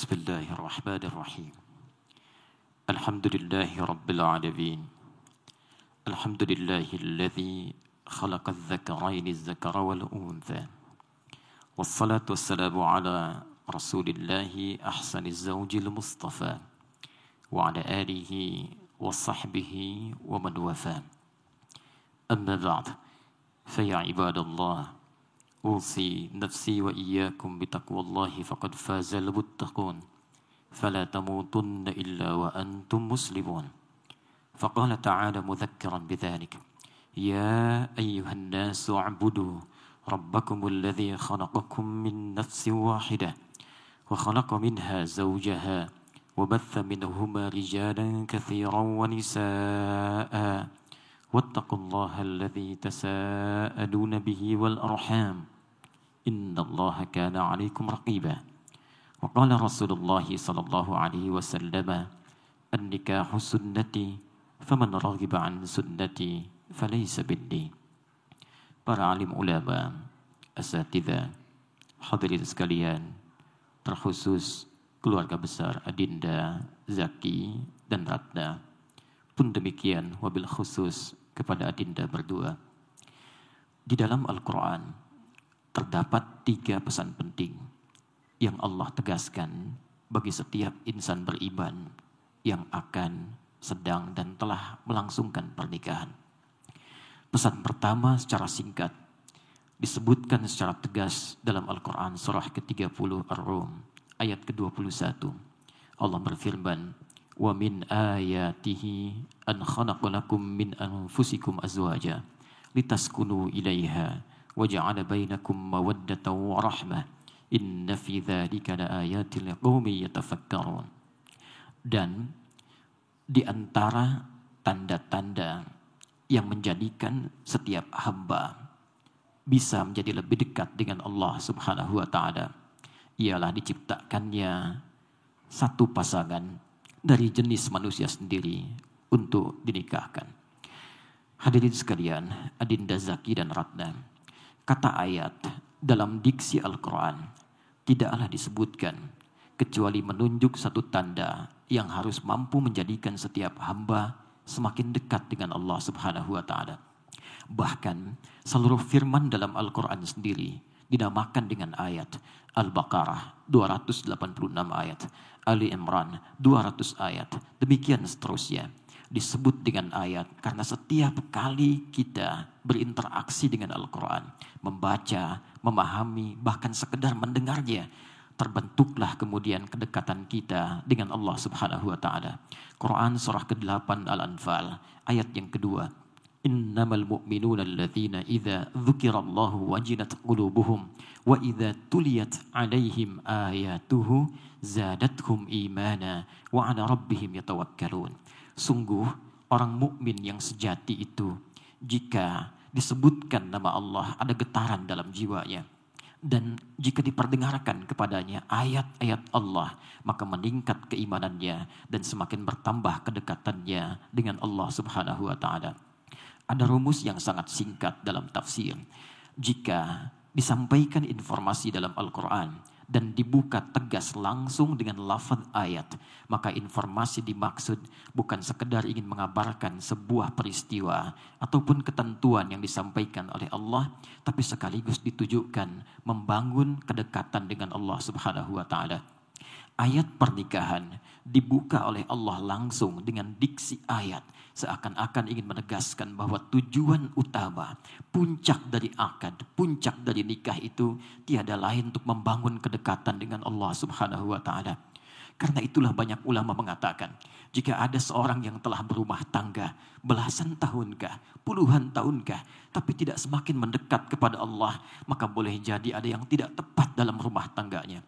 بسم الله الرحمن الرحيم. الحمد لله رب العالمين. الحمد لله الذي خلق الذكرين الذكر والأنثى. والصلاة والسلام على رسول الله أحسن الزوج المصطفى وعلى آله وصحبه ومن وفاه أما بعد فيا عباد الله أوصي نفسي وإياكم بتقوى الله فقد فاز المتقون. فلا تموتن إلا وأنتم مسلمون. فقال تعالى مذكرا بذلك يا أيها الناس اعبدوا ربكم الذي خلقكم من نفس واحدة وخلق منها زوجها وبث منهما رجالا كثيرا ونساء. واتقوا الله الذي تساءلون به والأرحام إن الله كان عليكم رقيبا وقال رسول الله صلى الله عليه وسلم النكاح سنتي فمن رغب عن سنتي فليس مني para alim ulama, asatidah, hadirin sekalian, terkhusus keluarga besar Adinda, Zaki, dan Ratna. Pun demikian wabil khusus kepada Adinda berdua. Di dalam Al-Quran terdapat tiga pesan penting yang Allah tegaskan bagi setiap insan beriman yang akan sedang dan telah melangsungkan pernikahan. Pesan pertama secara singkat disebutkan secara tegas dalam Al-Quran surah ke-30 Ar-Rum ayat ke-21. Allah berfirman, "Wa min ayatihi an khalaqalakum min anfusikum azwaja litaskunu ilaiha wa ja'ala bainakum mawaddatan wa rahmah. Inna fi dzalika laayatin liqaumin yatafakkarun." Dan di antara tanda-tanda yang menjadikan setiap hamba bisa menjadi lebih dekat dengan Allah Subhanahu wa taala ialah diciptakannya satu pasangan dari jenis manusia sendiri untuk dinikahkan. Hadirin sekalian, Adinda Zaki dan Ratna, kata ayat dalam diksi Al-Quran tidaklah disebutkan kecuali menunjuk satu tanda yang harus mampu menjadikan setiap hamba semakin dekat dengan Allah Subhanahu wa taala. Bahkan seluruh firman dalam Al-Qur'an sendiri dinamakan dengan ayat Al-Baqarah 286 ayat, Ali Imran 200 ayat, demikian seterusnya disebut dengan ayat karena setiap kali kita berinteraksi dengan Al-Quran, membaca, memahami, bahkan sekedar mendengarnya, terbentuklah kemudian kedekatan kita dengan Allah Subhanahu wa taala. Quran surah ke-8 Al-Anfal ayat yang kedua. Innamal mu'minuna alladzina idza dzukirallahu wajilat qulubuhum wa idza tuliyat alaihim ayatuhu zadathum imana wa ala rabbihim yatawakkalun. Sungguh orang mukmin yang sejati itu jika disebutkan nama Allah ada getaran dalam jiwanya dan jika diperdengarkan kepadanya ayat-ayat Allah, maka meningkat keimanannya dan semakin bertambah kedekatannya dengan Allah Subhanahu wa taala. Ada rumus yang sangat singkat dalam tafsir. Jika disampaikan informasi dalam Al-Qur'an dan dibuka tegas langsung dengan lafaz ayat, maka informasi dimaksud bukan sekedar ingin mengabarkan sebuah peristiwa ataupun ketentuan yang disampaikan oleh Allah, tapi sekaligus ditujukan membangun kedekatan dengan Allah Subhanahu wa taala. Ayat pernikahan dibuka oleh Allah langsung dengan diksi ayat seakan-akan ingin menegaskan bahwa tujuan utama, puncak dari akad, puncak dari nikah itu tiada lain untuk membangun kedekatan dengan Allah Subhanahu wa taala. Karena itulah banyak ulama mengatakan, jika ada seorang yang telah berumah tangga belasan tahunkah, puluhan tahunkah, tapi tidak semakin mendekat kepada Allah, maka boleh jadi ada yang tidak tepat dalam rumah tangganya.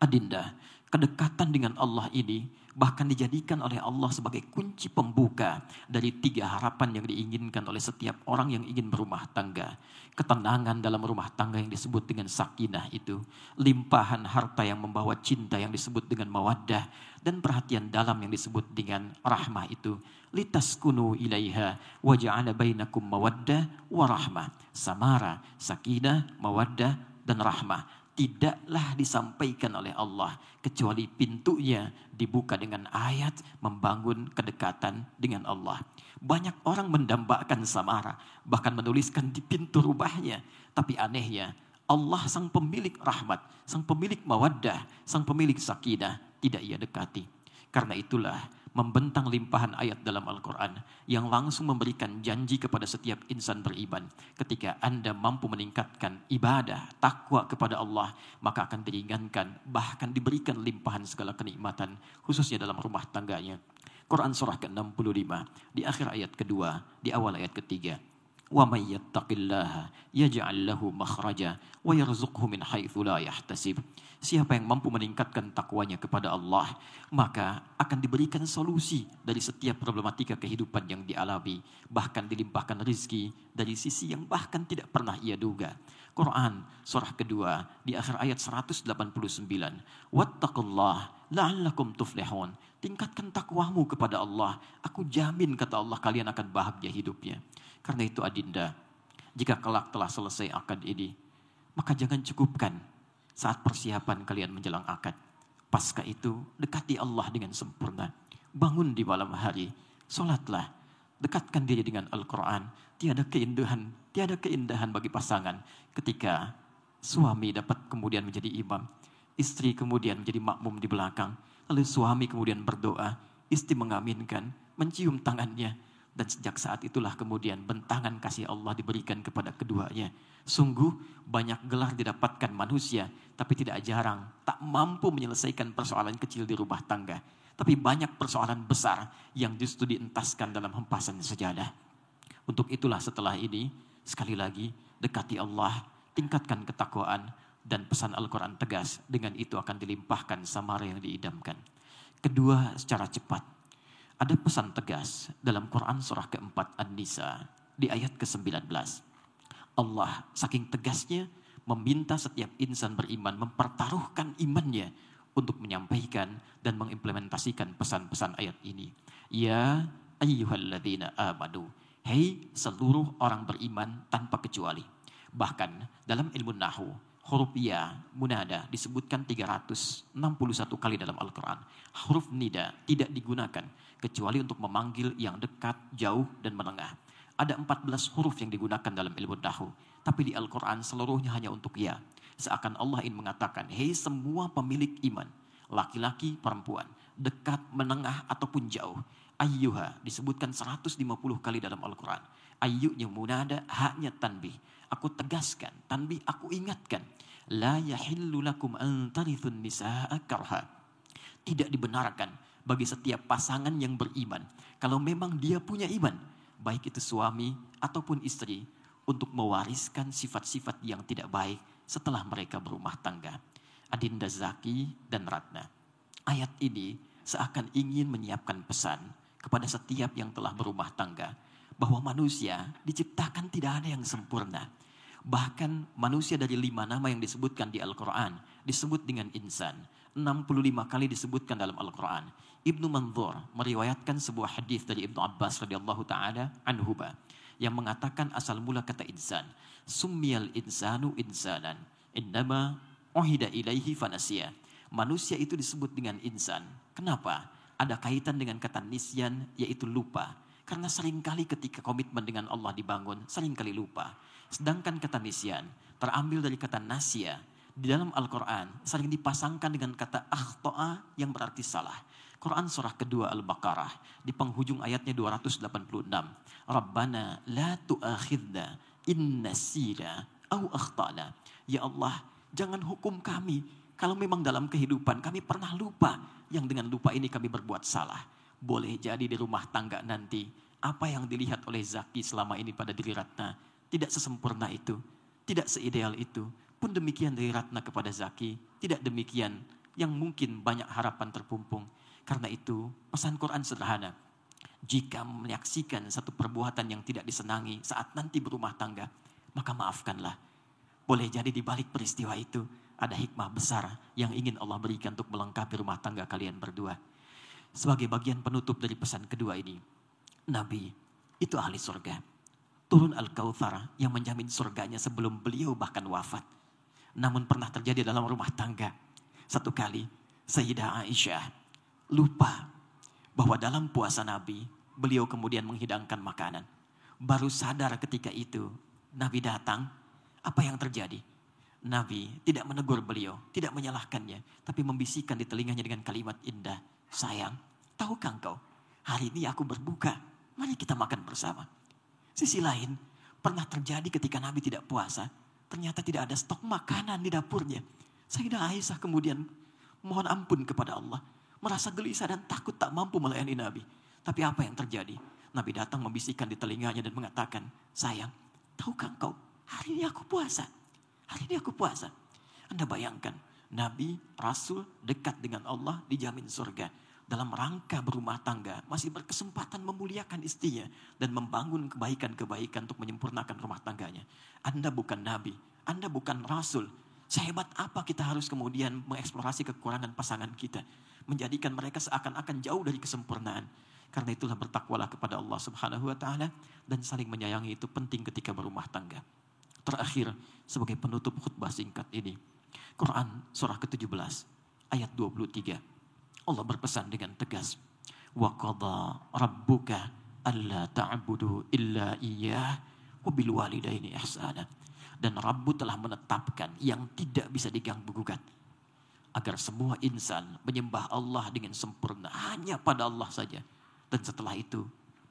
Adinda, kedekatan dengan Allah ini bahkan dijadikan oleh Allah sebagai kunci pembuka dari tiga harapan yang diinginkan oleh setiap orang yang ingin berumah tangga. Ketenangan dalam rumah tangga yang disebut dengan sakinah itu, limpahan harta yang membawa cinta yang disebut dengan mawaddah, dan perhatian dalam yang disebut dengan rahmah itu. Litas kunu ilaiha waja'ala bainakum mawaddah wa rahmah. Samara, sakinah, mawaddah, dan rahmah tidaklah disampaikan oleh Allah kecuali pintunya dibuka dengan ayat membangun kedekatan dengan Allah. Banyak orang mendambakan samara, bahkan menuliskan di pintu rumahnya. Tapi anehnya, Allah sang pemilik rahmat, sang pemilik mawaddah, sang pemilik sakinah tidak ia dekati. Karena itulah membentang limpahan ayat dalam Al-Quran yang langsung memberikan janji kepada setiap insan beriman. Ketika Anda mampu meningkatkan ibadah, takwa kepada Allah, maka akan diringankan, bahkan diberikan limpahan segala kenikmatan, khususnya dalam rumah tangganya. Quran surah ke-65, di akhir ayat kedua, di awal ayat ketiga. وَمَنْ يَتَّقِ اللَّهَ يَجْعَلْ لَهُ مَخْرَجًا وَيَرْزُقْهُ مِنْ حَيْثُ لَا يَحْتَسِبُ Siapa yang mampu meningkatkan takwanya kepada Allah, maka akan diberikan solusi dari setiap problematika kehidupan yang dialami, bahkan dilimpahkan rizki dari sisi yang bahkan tidak pernah ia duga. Quran surah kedua di akhir ayat 189. Wattaqullah la'allakum tuflihun. Tingkatkan takwamu kepada Allah. Aku jamin kata Allah kalian akan bahagia hidupnya. Karena itu adinda, jika kelak telah selesai akad ini, maka jangan cukupkan saat persiapan kalian menjelang akad. Pasca itu, dekati Allah dengan sempurna. Bangun di malam hari, sholatlah. Dekatkan diri dengan Al-Quran. Tiada keindahan, tiada keindahan bagi pasangan ketika suami dapat kemudian menjadi imam. Istri kemudian menjadi makmum di belakang. Lalu suami kemudian berdoa, istri mengaminkan, mencium tangannya, dan sejak saat itulah kemudian bentangan kasih Allah diberikan kepada keduanya. Sungguh banyak gelar didapatkan manusia, tapi tidak jarang tak mampu menyelesaikan persoalan kecil di rumah tangga. Tapi banyak persoalan besar yang justru dientaskan dalam hempasan sejadah. Untuk itulah setelah ini, sekali lagi dekati Allah, tingkatkan ketakwaan, dan pesan Al-Quran tegas, dengan itu akan dilimpahkan samara yang diidamkan. Kedua, secara cepat, ada pesan tegas dalam Quran surah keempat An-Nisa di ayat ke-19. Allah saking tegasnya meminta setiap insan beriman mempertaruhkan imannya untuk menyampaikan dan mengimplementasikan pesan-pesan ayat ini. Ya ayyuhalladzina amanu. Hei seluruh orang beriman tanpa kecuali. Bahkan dalam ilmu nahu huruf ya, munada disebutkan 361 kali dalam Al-Quran. Huruf nida tidak digunakan kecuali untuk memanggil yang dekat, jauh, dan menengah. Ada 14 huruf yang digunakan dalam ilmu dahu. Tapi di Al-Quran seluruhnya hanya untuk ya. Seakan Allah ingin mengatakan, hei semua pemilik iman, laki-laki, perempuan, dekat, menengah, ataupun jauh. Ayyuha disebutkan 150 kali dalam Al-Quran. Ayyunya munada, haknya tanbih Aku tegaskan, tanbih aku ingatkan. La yahillu lakum an tarithun nisa'a karha. Tidak dibenarkan bagi setiap pasangan yang beriman. Kalau memang dia punya iman, baik itu suami ataupun istri, untuk mewariskan sifat-sifat yang tidak baik setelah mereka berumah tangga. Adinda Zaki dan Ratna. Ayat ini seakan ingin menyiapkan pesan kepada setiap yang telah berumah tangga bahwa manusia diciptakan tidak ada yang sempurna. Bahkan manusia dari lima nama yang disebutkan di Al-Quran disebut dengan insan. 65 kali disebutkan dalam Al-Quran. Ibnu Manzur meriwayatkan sebuah hadis dari Ibnu Abbas radhiyallahu taala anhuba yang mengatakan asal mula kata insan. Summiyal insanu insanan. Innama uhida ilaihi fanasya. Manusia itu disebut dengan insan. Kenapa? Ada kaitan dengan kata nisyan yaitu lupa. Karena sering kali ketika komitmen dengan Allah dibangun, sering kali lupa. Sedangkan kata nisyan terambil dari kata nasya. Di dalam Al-Quran sering dipasangkan dengan kata akhto'a yang berarti salah. Quran surah kedua Al-Baqarah di penghujung ayatnya 286. Rabbana la tu'akhidna inna sira au akhtana. Ya Allah, jangan hukum kami kalau memang dalam kehidupan kami pernah lupa yang dengan lupa ini kami berbuat salah. Boleh jadi di rumah tangga nanti apa yang dilihat oleh Zaki selama ini pada diri Ratna tidak sesempurna itu, tidak seideal itu. Pun demikian dari Ratna kepada Zaki, tidak demikian yang mungkin banyak harapan terpumpung. Karena itu pesan Quran sederhana. Jika menyaksikan satu perbuatan yang tidak disenangi saat nanti berumah tangga, maka maafkanlah. Boleh jadi di balik peristiwa itu ada hikmah besar yang ingin Allah berikan untuk melengkapi rumah tangga kalian berdua. Sebagai bagian penutup dari pesan kedua ini, Nabi itu ahli surga turun Al-Kautsar yang menjamin surganya sebelum beliau bahkan wafat. Namun pernah terjadi dalam rumah tangga. Satu kali Sayyidah Aisyah lupa bahwa dalam puasa Nabi beliau kemudian menghidangkan makanan. Baru sadar ketika itu Nabi datang, apa yang terjadi? Nabi tidak menegur beliau, tidak menyalahkannya, tapi membisikkan di telinganya dengan kalimat indah, sayang, tahukah engkau, hari ini aku berbuka, mari kita makan bersama. Sisi lain, pernah terjadi ketika Nabi tidak puasa, ternyata tidak ada stok makanan di dapurnya. Sayyidah Aisyah kemudian mohon ampun kepada Allah. Merasa gelisah dan takut tak mampu melayani Nabi. Tapi apa yang terjadi? Nabi datang membisikkan di telinganya dan mengatakan, sayang, tahukah engkau, hari ini aku puasa. Hari ini aku puasa. Anda bayangkan, Nabi, Rasul dekat dengan Allah dijamin surga. Dalam rangka berumah tangga, masih berkesempatan memuliakan istrinya dan membangun kebaikan-kebaikan untuk menyempurnakan rumah tangganya. Anda bukan Nabi, Anda bukan Rasul, Sehebat apa kita harus kemudian mengeksplorasi kekurangan pasangan kita. Menjadikan mereka seakan-akan jauh dari kesempurnaan. Karena itulah bertakwalah kepada Allah subhanahu wa ta'ala. Dan saling menyayangi itu penting ketika berumah tangga. Terakhir sebagai penutup khutbah singkat ini. Quran surah ke-17 ayat 23. Allah berpesan dengan tegas. Wa qadha rabbuka alla ta'budu illa iyyah wa bil walidaini ihsana dan Rabbu telah menetapkan yang tidak bisa diganggu gugat. Agar semua insan menyembah Allah dengan sempurna hanya pada Allah saja. Dan setelah itu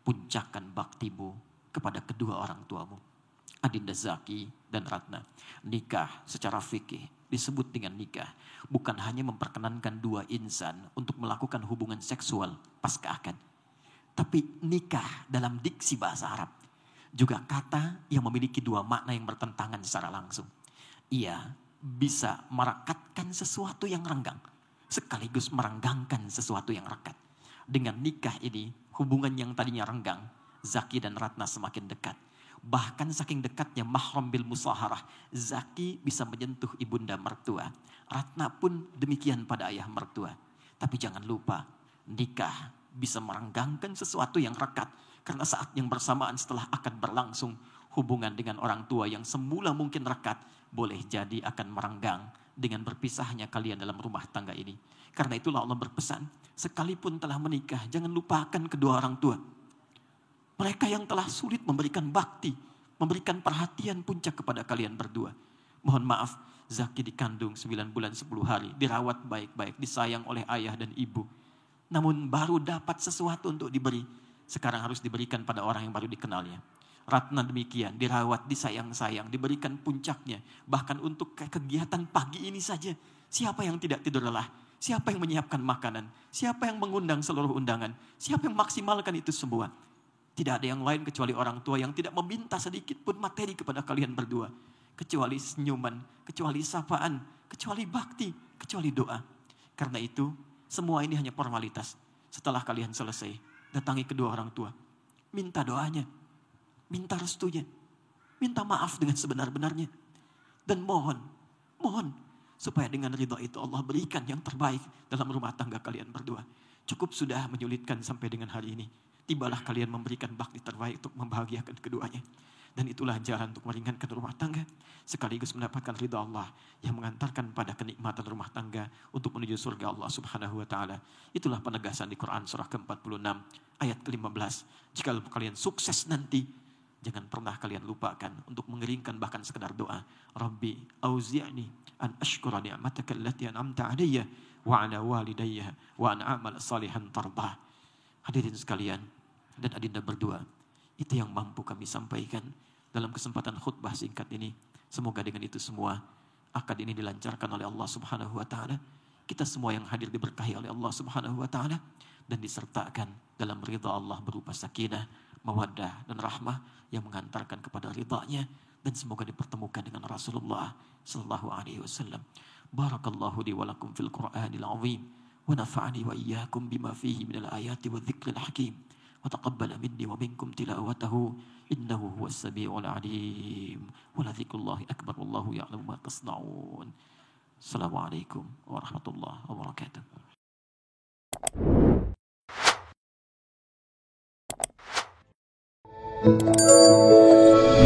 puncakkan baktimu kepada kedua orang tuamu. Adinda Zaki dan Ratna. Nikah secara fikih disebut dengan nikah. Bukan hanya memperkenankan dua insan untuk melakukan hubungan seksual pasca akad. Tapi nikah dalam diksi bahasa Arab juga kata yang memiliki dua makna yang bertentangan secara langsung. Ia bisa merekatkan sesuatu yang renggang, sekaligus merenggangkan sesuatu yang rekat. Dengan nikah ini, hubungan yang tadinya renggang, Zaki dan Ratna semakin dekat. Bahkan saking dekatnya mahram bil musaharah, Zaki bisa menyentuh ibunda mertua. Ratna pun demikian pada ayah mertua. Tapi jangan lupa, nikah bisa merenggangkan sesuatu yang rekat karena saat yang bersamaan setelah akan berlangsung hubungan dengan orang tua yang semula mungkin rekat boleh jadi akan merenggang dengan berpisahnya kalian dalam rumah tangga ini. Karena itulah Allah berpesan, sekalipun telah menikah jangan lupakan kedua orang tua. Mereka yang telah sulit memberikan bakti, memberikan perhatian puncak kepada kalian berdua. Mohon maaf, Zaki dikandung 9 bulan 10 hari, dirawat baik-baik, disayang oleh ayah dan ibu. Namun baru dapat sesuatu untuk diberi sekarang harus diberikan pada orang yang baru dikenalnya. Ratna demikian, dirawat, disayang-sayang, diberikan puncaknya. Bahkan untuk kegiatan pagi ini saja, siapa yang tidak tidur lelah? Siapa yang menyiapkan makanan? Siapa yang mengundang seluruh undangan? Siapa yang maksimalkan itu semua? Tidak ada yang lain kecuali orang tua yang tidak meminta sedikit pun materi kepada kalian berdua. Kecuali senyuman, kecuali sapaan, kecuali bakti, kecuali doa. Karena itu, semua ini hanya formalitas. Setelah kalian selesai, datangi kedua orang tua. Minta doanya, minta restunya, minta maaf dengan sebenar-benarnya. Dan mohon, mohon supaya dengan ridho itu Allah berikan yang terbaik dalam rumah tangga kalian berdua. Cukup sudah menyulitkan sampai dengan hari ini. Tibalah kalian memberikan bakti terbaik untuk membahagiakan keduanya. Dan itulah jalan untuk meringankan rumah tangga. Sekaligus mendapatkan ridha Allah yang mengantarkan pada kenikmatan rumah tangga untuk menuju surga Allah subhanahu wa ta'ala. Itulah penegasan di Quran surah ke-46 ayat ke-15. Jika kalian sukses nanti, jangan pernah kalian lupakan untuk mengeringkan bahkan sekedar doa. Rabbi auzi'ni an ashkura ni'mataka allati an'amta alayya wa ala walidayya wa an amal salihan tardah. Hadirin sekalian dan adinda berdua itu yang mampu kami sampaikan dalam kesempatan khutbah singkat ini. Semoga dengan itu semua akad ini dilancarkan oleh Allah Subhanahu wa taala. Kita semua yang hadir diberkahi oleh Allah Subhanahu wa taala dan disertakan dalam ridha Allah berupa sakinah, mawaddah dan rahmah yang mengantarkan kepada ridhanya dan semoga dipertemukan dengan Rasulullah sallallahu alaihi wasallam. Barakallahu li wa lakum fil Qur'anil azim wa nafa'ani wa iyyakum bima fihi minal ayati wa dzikril hakim. وتقبل مني ومنكم تلاوته. إنه هو السميع العليم. ولذكر الله أكبر والله يعلم ما تصنعون. السلام عليكم ورحمة الله وبركاته. Thank you.